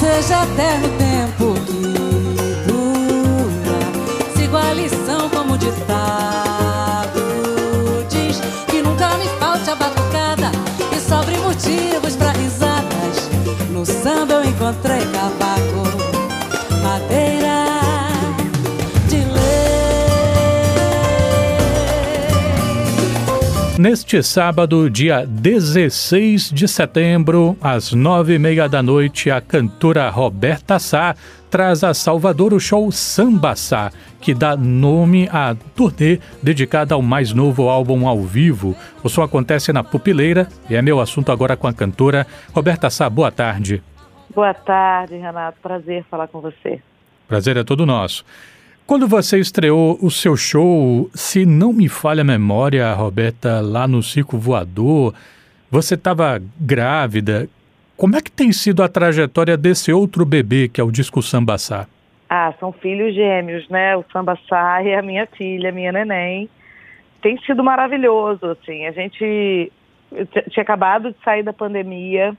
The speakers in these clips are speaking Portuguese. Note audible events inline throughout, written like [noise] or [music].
seja eterno tempo que dura. Sigo a lição como ditado. Diz que nunca me falte a batucada e sobre motivos pra risadas. No samba eu encontrei cavaco, Neste sábado, dia 16 de setembro, às nove e meia da noite, a cantora Roberta Sá traz a Salvador o show Samba Sá, que dá nome à turnê dedicada ao mais novo álbum ao vivo. O som acontece na Pupileira e é meu assunto agora com a cantora Roberta Sá. Boa tarde. Boa tarde, Renato. Prazer falar com você. Prazer é todo nosso. Quando você estreou o seu show, se não me falha a memória, Roberta, lá no Circo Voador, você estava grávida. Como é que tem sido a trajetória desse outro bebê, que é o disco Sambassá? Ah, são filhos gêmeos, né? O Sambassá e [laughs] a minha filha, minha neném. Tem sido maravilhoso, assim. A gente tinha acabado de sair da pandemia,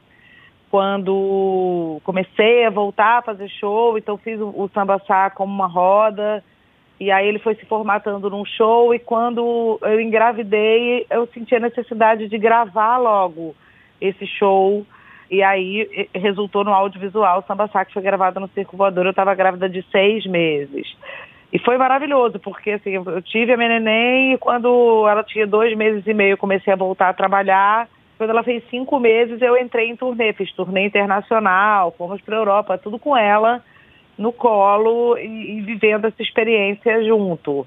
quando comecei a voltar a fazer show, então fiz o, o Sambassá como uma roda, e aí ele foi se formatando num show, e quando eu engravidei, eu senti a necessidade de gravar logo esse show, e aí resultou no audiovisual Sambassá, que foi gravado no Circo Voador, eu estava grávida de seis meses. E foi maravilhoso, porque assim, eu tive a minha neném e quando ela tinha dois meses e meio, eu comecei a voltar a trabalhar, quando ela fez cinco meses, eu entrei em turnê, fiz turnê internacional, fomos para a Europa, tudo com ela no colo e, e vivendo essa experiência junto.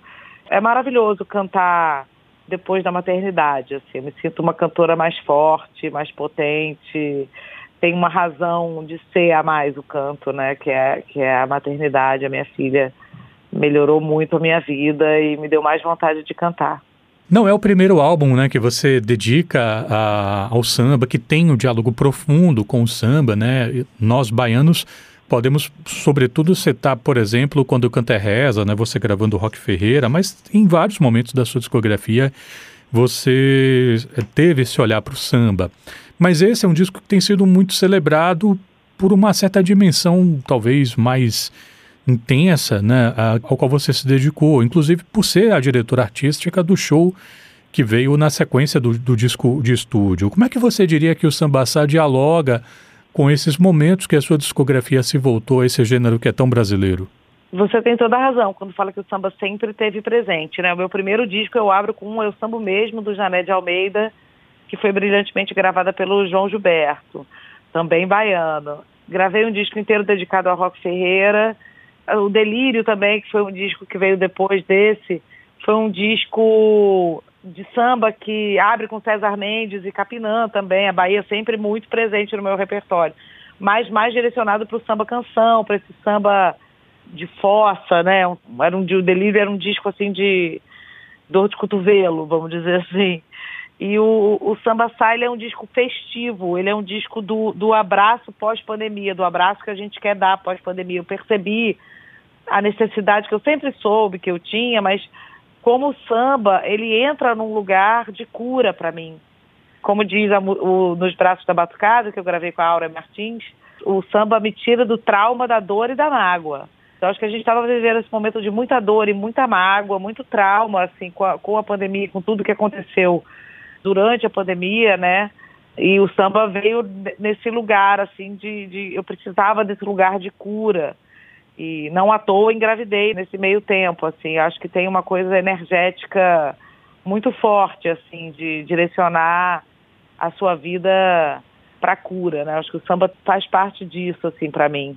É maravilhoso cantar depois da maternidade, assim, eu me sinto uma cantora mais forte, mais potente, tem uma razão de ser a mais o canto, né, que é, que é a maternidade, a minha filha melhorou muito a minha vida e me deu mais vontade de cantar. Não é o primeiro álbum, né, que você dedica a, ao samba, que tem um diálogo profundo com o samba, né? Nós baianos podemos, sobretudo, citar, por exemplo, quando canta é reza, né? Você gravando Rock Ferreira, mas em vários momentos da sua discografia você teve esse olhar para o samba. Mas esse é um disco que tem sido muito celebrado por uma certa dimensão, talvez mais intensa, né, ao qual você se dedicou, inclusive por ser a diretora artística do show que veio na sequência do, do disco de estúdio. Como é que você diria que o Sambassá dialoga com esses momentos que a sua discografia se voltou a esse gênero que é tão brasileiro? Você tem toda a razão quando fala que o samba sempre teve presente, né? O meu primeiro disco eu abro com um Eu Sambo Mesmo, do Jané de Almeida, que foi brilhantemente gravada pelo João Gilberto, também baiano. Gravei um disco inteiro dedicado ao Rock Ferreira, o Delírio também, que foi um disco que veio depois desse, foi um disco de samba que abre com César Mendes e Capinã também, a Bahia sempre muito presente no meu repertório, mas mais direcionado para o samba canção, para esse samba de fossa, né? Era um, o Delírio era um disco assim de dor de cotovelo, vamos dizer assim. E o, o Samba Sai é um disco festivo, ele é um disco do, do abraço pós-pandemia, do abraço que a gente quer dar pós-pandemia. Eu percebi a necessidade que eu sempre soube que eu tinha, mas como o samba, ele entra num lugar de cura para mim. Como diz a, o, nos Braços da Batucada, que eu gravei com a Aura Martins, o samba me tira do trauma, da dor e da mágoa. Então acho que a gente estava vivendo esse momento de muita dor e muita mágoa, muito trauma, assim, com a, com a pandemia, com tudo que aconteceu durante a pandemia, né? E o samba veio nesse lugar, assim, de, de eu precisava desse lugar de cura. E não à toa engravidei nesse meio tempo, assim. Acho que tem uma coisa energética muito forte, assim, de direcionar a sua vida para cura, né? Acho que o samba faz parte disso, assim, para mim.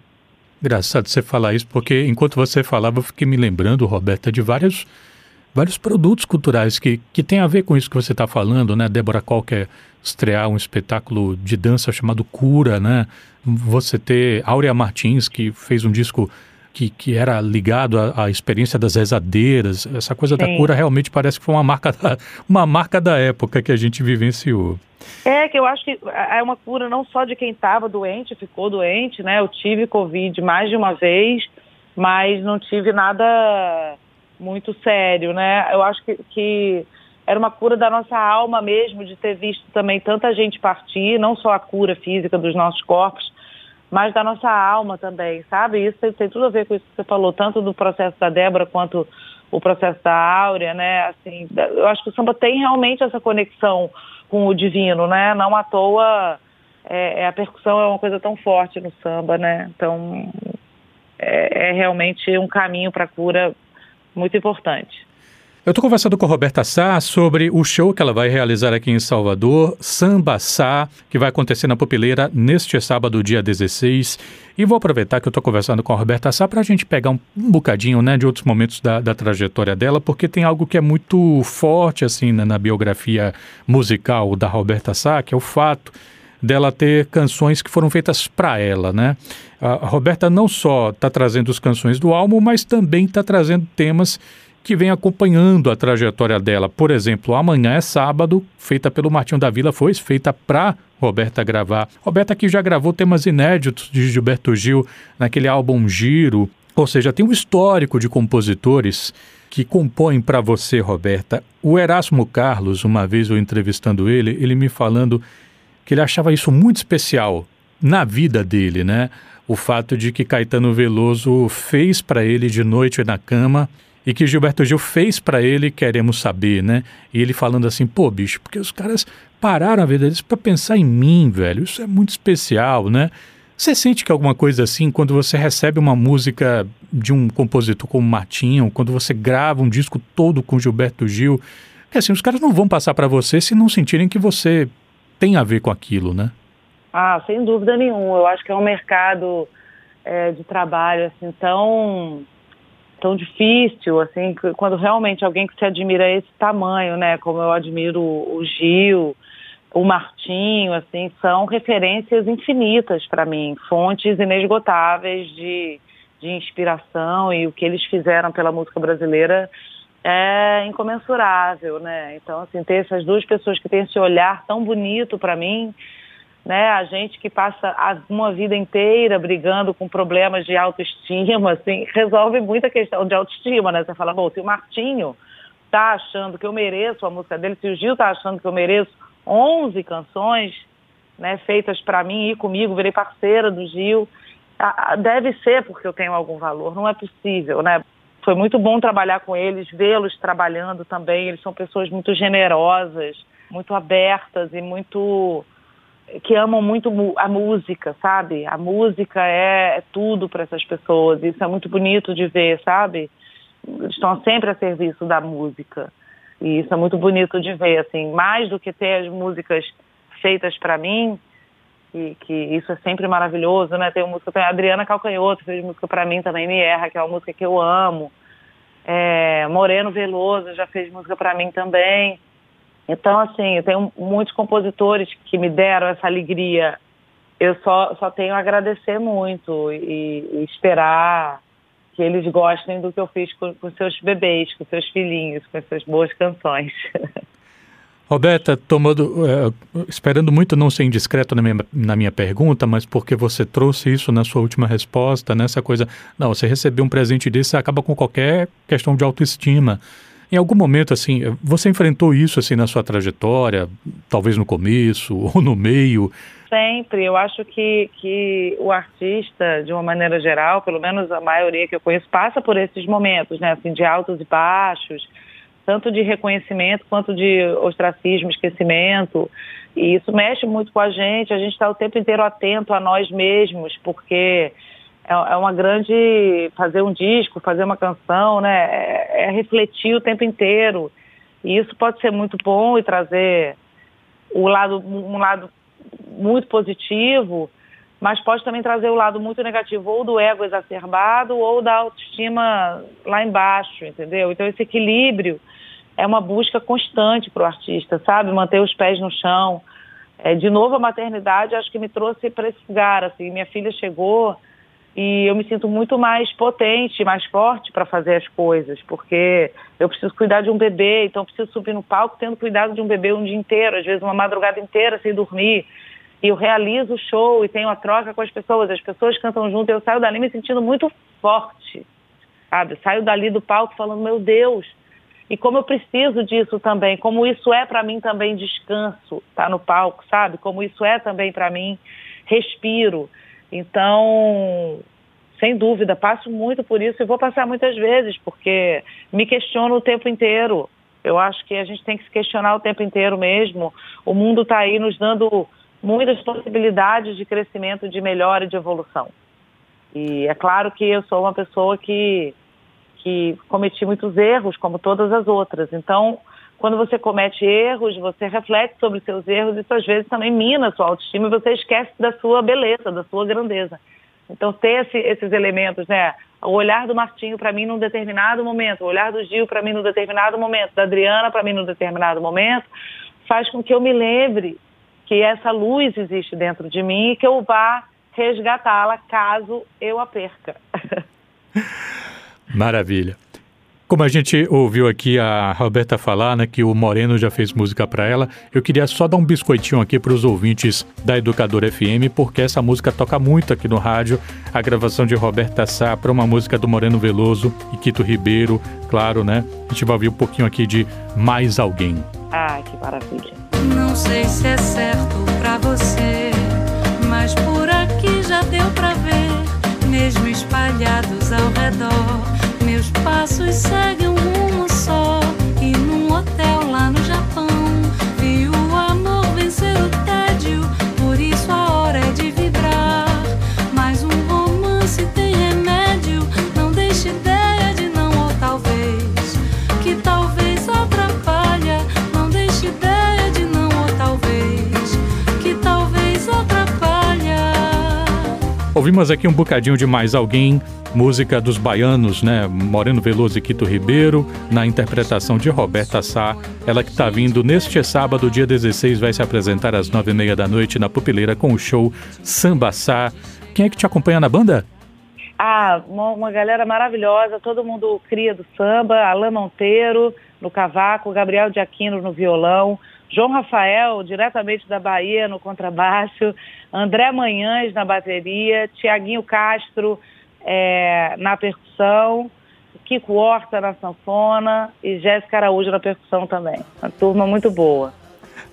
Engraçado você falar isso, porque enquanto você falava, eu fiquei me lembrando, Roberta, de vários, vários produtos culturais que, que tem a ver com isso que você está falando, né? Débora Col quer estrear um espetáculo de dança chamado Cura, né? Você ter Áurea Martins, que fez um disco que, que era ligado à, à, experiência das rezadeiras. Essa coisa Sim. da cura realmente parece que foi uma marca, da, uma marca da época que a gente vivenciou. É, que eu acho que é uma cura não só de quem estava doente, ficou doente, né? Eu tive Covid mais de uma vez, mas não tive nada muito sério, né? Eu acho que, que era uma cura da nossa alma mesmo, de ter visto também tanta gente partir, não só a cura física dos nossos corpos, mas da nossa alma também, sabe? Isso tem, tem, tudo a ver com isso que você falou, tanto do processo da Débora quanto o processo da Áurea, né? Assim, eu acho que o samba tem realmente essa conexão com o divino, né? Não à toa é, é a percussão é uma coisa tão forte no samba, né? Então é, é realmente um caminho para a cura muito importante. Eu estou conversando com a Roberta Sá sobre o show que ela vai realizar aqui em Salvador, Samba Sá, que vai acontecer na Pupileira neste sábado, dia 16. E vou aproveitar que eu estou conversando com a Roberta Sá para a gente pegar um, um, bocadinho né, de outros momentos da, da, trajetória dela, porque tem algo que é muito forte assim na, na biografia musical da Roberta Sá, que é o fato dela ter canções que foram feitas para ela, né? A Roberta não só está trazendo as canções do álbum, mas também está trazendo temas que vem acompanhando a trajetória dela. Por exemplo, Amanhã é Sábado, feita pelo Martinho da Vila, foi feita para Roberta gravar. Roberta que já gravou temas inéditos de Gilberto Gil naquele álbum Giro, ou seja, tem um histórico de compositores que compõem para você, Roberta. O Erasmo Carlos, uma vez eu entrevistando ele, ele me falando que ele achava isso muito especial na vida dele, né? O fato de que Caetano Veloso fez para ele de noite na cama e que Gilberto Gil fez para ele, queremos saber, né? E ele falando assim, pô, bicho, porque os caras pararam a vida deles para pensar em mim, velho. Isso é muito especial, né? Você sente que alguma coisa assim, quando você recebe uma música de um compositor como Martinho, quando você grava um disco todo com Gilberto Gil, que assim, os caras não vão passar para você se não sentirem que você tem a ver com aquilo, né? Ah, sem dúvida nenhuma. Eu acho que é um mercado é, de trabalho assim tão tão difícil, assim, quando realmente alguém que se admira esse tamanho, né, como eu admiro o Gil, o Martinho, assim, são referências infinitas para mim, fontes inesgotáveis de, de inspiração e o que eles fizeram pela música brasileira é incomensurável, né? Então, assim, ter essas duas pessoas que têm esse olhar tão bonito para mim, né? A gente que passa uma vida inteira brigando com problemas de autoestima, assim, [laughs] resolve muita questão de autoestima, né? Você fala, bom, se o Martinho tá achando que eu mereço a música dele, se o Gil tá achando que eu mereço 11 canções, né, feitas para mim e comigo, virei parceira do Gil, deve ser porque eu tenho algum valor, não é possível, né? Foi muito bom trabalhar com eles, vê-los trabalhando também, eles são pessoas muito generosas, muito abertas e muito que amam muito a música, sabe? A música é, é tudo para essas pessoas. Isso é muito bonito de ver, sabe? Estão sempre a serviço da música. E isso é muito bonito de ver, assim, mais do que ter as músicas feitas para mim, que, que, isso é sempre maravilhoso, né? Tem uma música, tem a Adriana Calcanhoto fez música para mim também, Me Erra, que é uma música que eu amo. É, Moreno Veloso já fez música para mim também. Então, assim, eu tenho muitos compositores que me deram essa alegria. Eu só, só tenho a agradecer muito e, e esperar que eles gostem do que eu fiz com, com seus bebês, com seus filhinhos, com essas boas canções. [laughs] Roberta, tomando, é, esperando muito não ser indiscreto na minha, na minha pergunta, mas porque você trouxe isso na sua última resposta, nessa coisa, não, você recebeu um presente desse, acaba com qualquer questão de autoestima. Em algum momento, assim, você enfrentou isso, assim, na sua trajetória, talvez no começo [laughs] ou no meio? Sempre. Eu acho que, que o artista, de uma maneira geral, pelo menos a maioria que eu conheço, passa por esses momentos, né, assim, de altos e baixos, tanto de reconhecimento quanto de ostracismo, esquecimento. E isso mexe muito com a gente. A gente está o tempo inteiro atento a nós mesmos, porque é, é uma grande fazer um disco, fazer uma canção, né? É, é, refletir o tempo inteiro. E isso pode ser muito bom e trazer o lado, um lado muito positivo, mas pode também trazer o lado muito negativo, ou do ego exacerbado, ou da autoestima lá embaixo, entendeu? Então esse equilíbrio é uma busca constante para o artista, sabe? Manter os pés no chão. É, de novo, a maternidade acho que me trouxe para esse lugar. Assim, minha filha chegou e eu me sinto muito mais potente, mais forte para fazer as coisas, porque eu preciso cuidar de um bebê, então preciso subir no palco tendo cuidado de um bebê um dia inteiro, às vezes uma madrugada inteira sem dormir. E eu realizo o show e tenho a troca com as pessoas, as pessoas cantam junto, eu saio dali me sentindo muito forte, sabe? saio dali do palco falando, meu Deus, e como eu preciso disso também, como isso é para mim também descanso, tá no palco, sabe? Como isso é também para mim respiro. Então, sem dúvida, passo muito por isso e vou passar muitas vezes, porque me questiono o tempo inteiro. Eu acho que a gente tem que se questionar o tempo inteiro mesmo. O mundo está aí nos dando muitas possibilidades de crescimento, de melhora e de evolução. E é claro que eu sou uma pessoa que, que cometi muitos erros, como todas as outras. Então, quando você comete erros, você reflete sobre seus erros, isso às vezes também mina a sua autoestima e você esquece da sua beleza, da sua grandeza. Então, ter esse, esses elementos, né? O olhar do Martinho para mim num determinado momento, o olhar do Gil para mim num determinado momento, da Adriana para mim num determinado momento, faz com que eu me lembre que essa luz existe dentro de mim e que eu vá resgatá-la caso eu a perca. [laughs] Maravilha. Como a gente ouviu aqui a Roberta falar, né, que o Moreno já fez música para ela, eu queria só dar um biscoitinho aqui para os ouvintes da Educadora FM, porque essa música toca muito aqui no rádio. A gravação de Roberta Sá para uma música do Moreno Veloso e Quito Ribeiro, claro, né? A gente vai ouvir um pouquinho aqui de Mais Alguém. Ai, que maravilha. Não sei se é certo para você, mas por aqui já deu para ver, mesmo espalhados ao redor passos seguem Ouvimos aqui um bocadinho de mais alguém música dos baianos, né? Moreno Veloso e Quito Ribeiro, na interpretação de Roberta Sá. Ela que está vindo neste sábado, dia 16, vai se apresentar às nove e meia da noite na Pupileira com o show Samba Sá. Quem é que te acompanha na banda? Ah, uma, uma galera maravilhosa, todo mundo cria do samba, Alain Monteiro no cavaco, Gabriel de Aquino no violão, João Rafael, diretamente da Bahia, no contrabaixo, André Manhães na bateria, Tiaguinho Castro é, na percussão, Kiko Horta na sanfona e Jéssica Araújo na percussão também. Uma turma muito boa.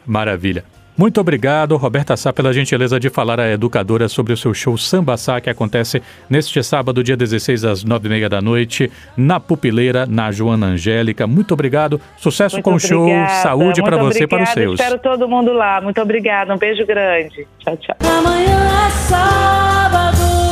Maravilha. Muito obrigado, Roberta Sá, pela gentileza de falar à educadora sobre o seu show Samba Sá, que acontece neste sábado, dia 16, às nove e meia da noite, na Pupileira, na Joana Angélica. Muito obrigado, sucesso muito com o show, saúde para você e para os seus. Espero todo mundo lá. Muito obrigada, um beijo grande. Tchau, tchau. Amanhã é sábado.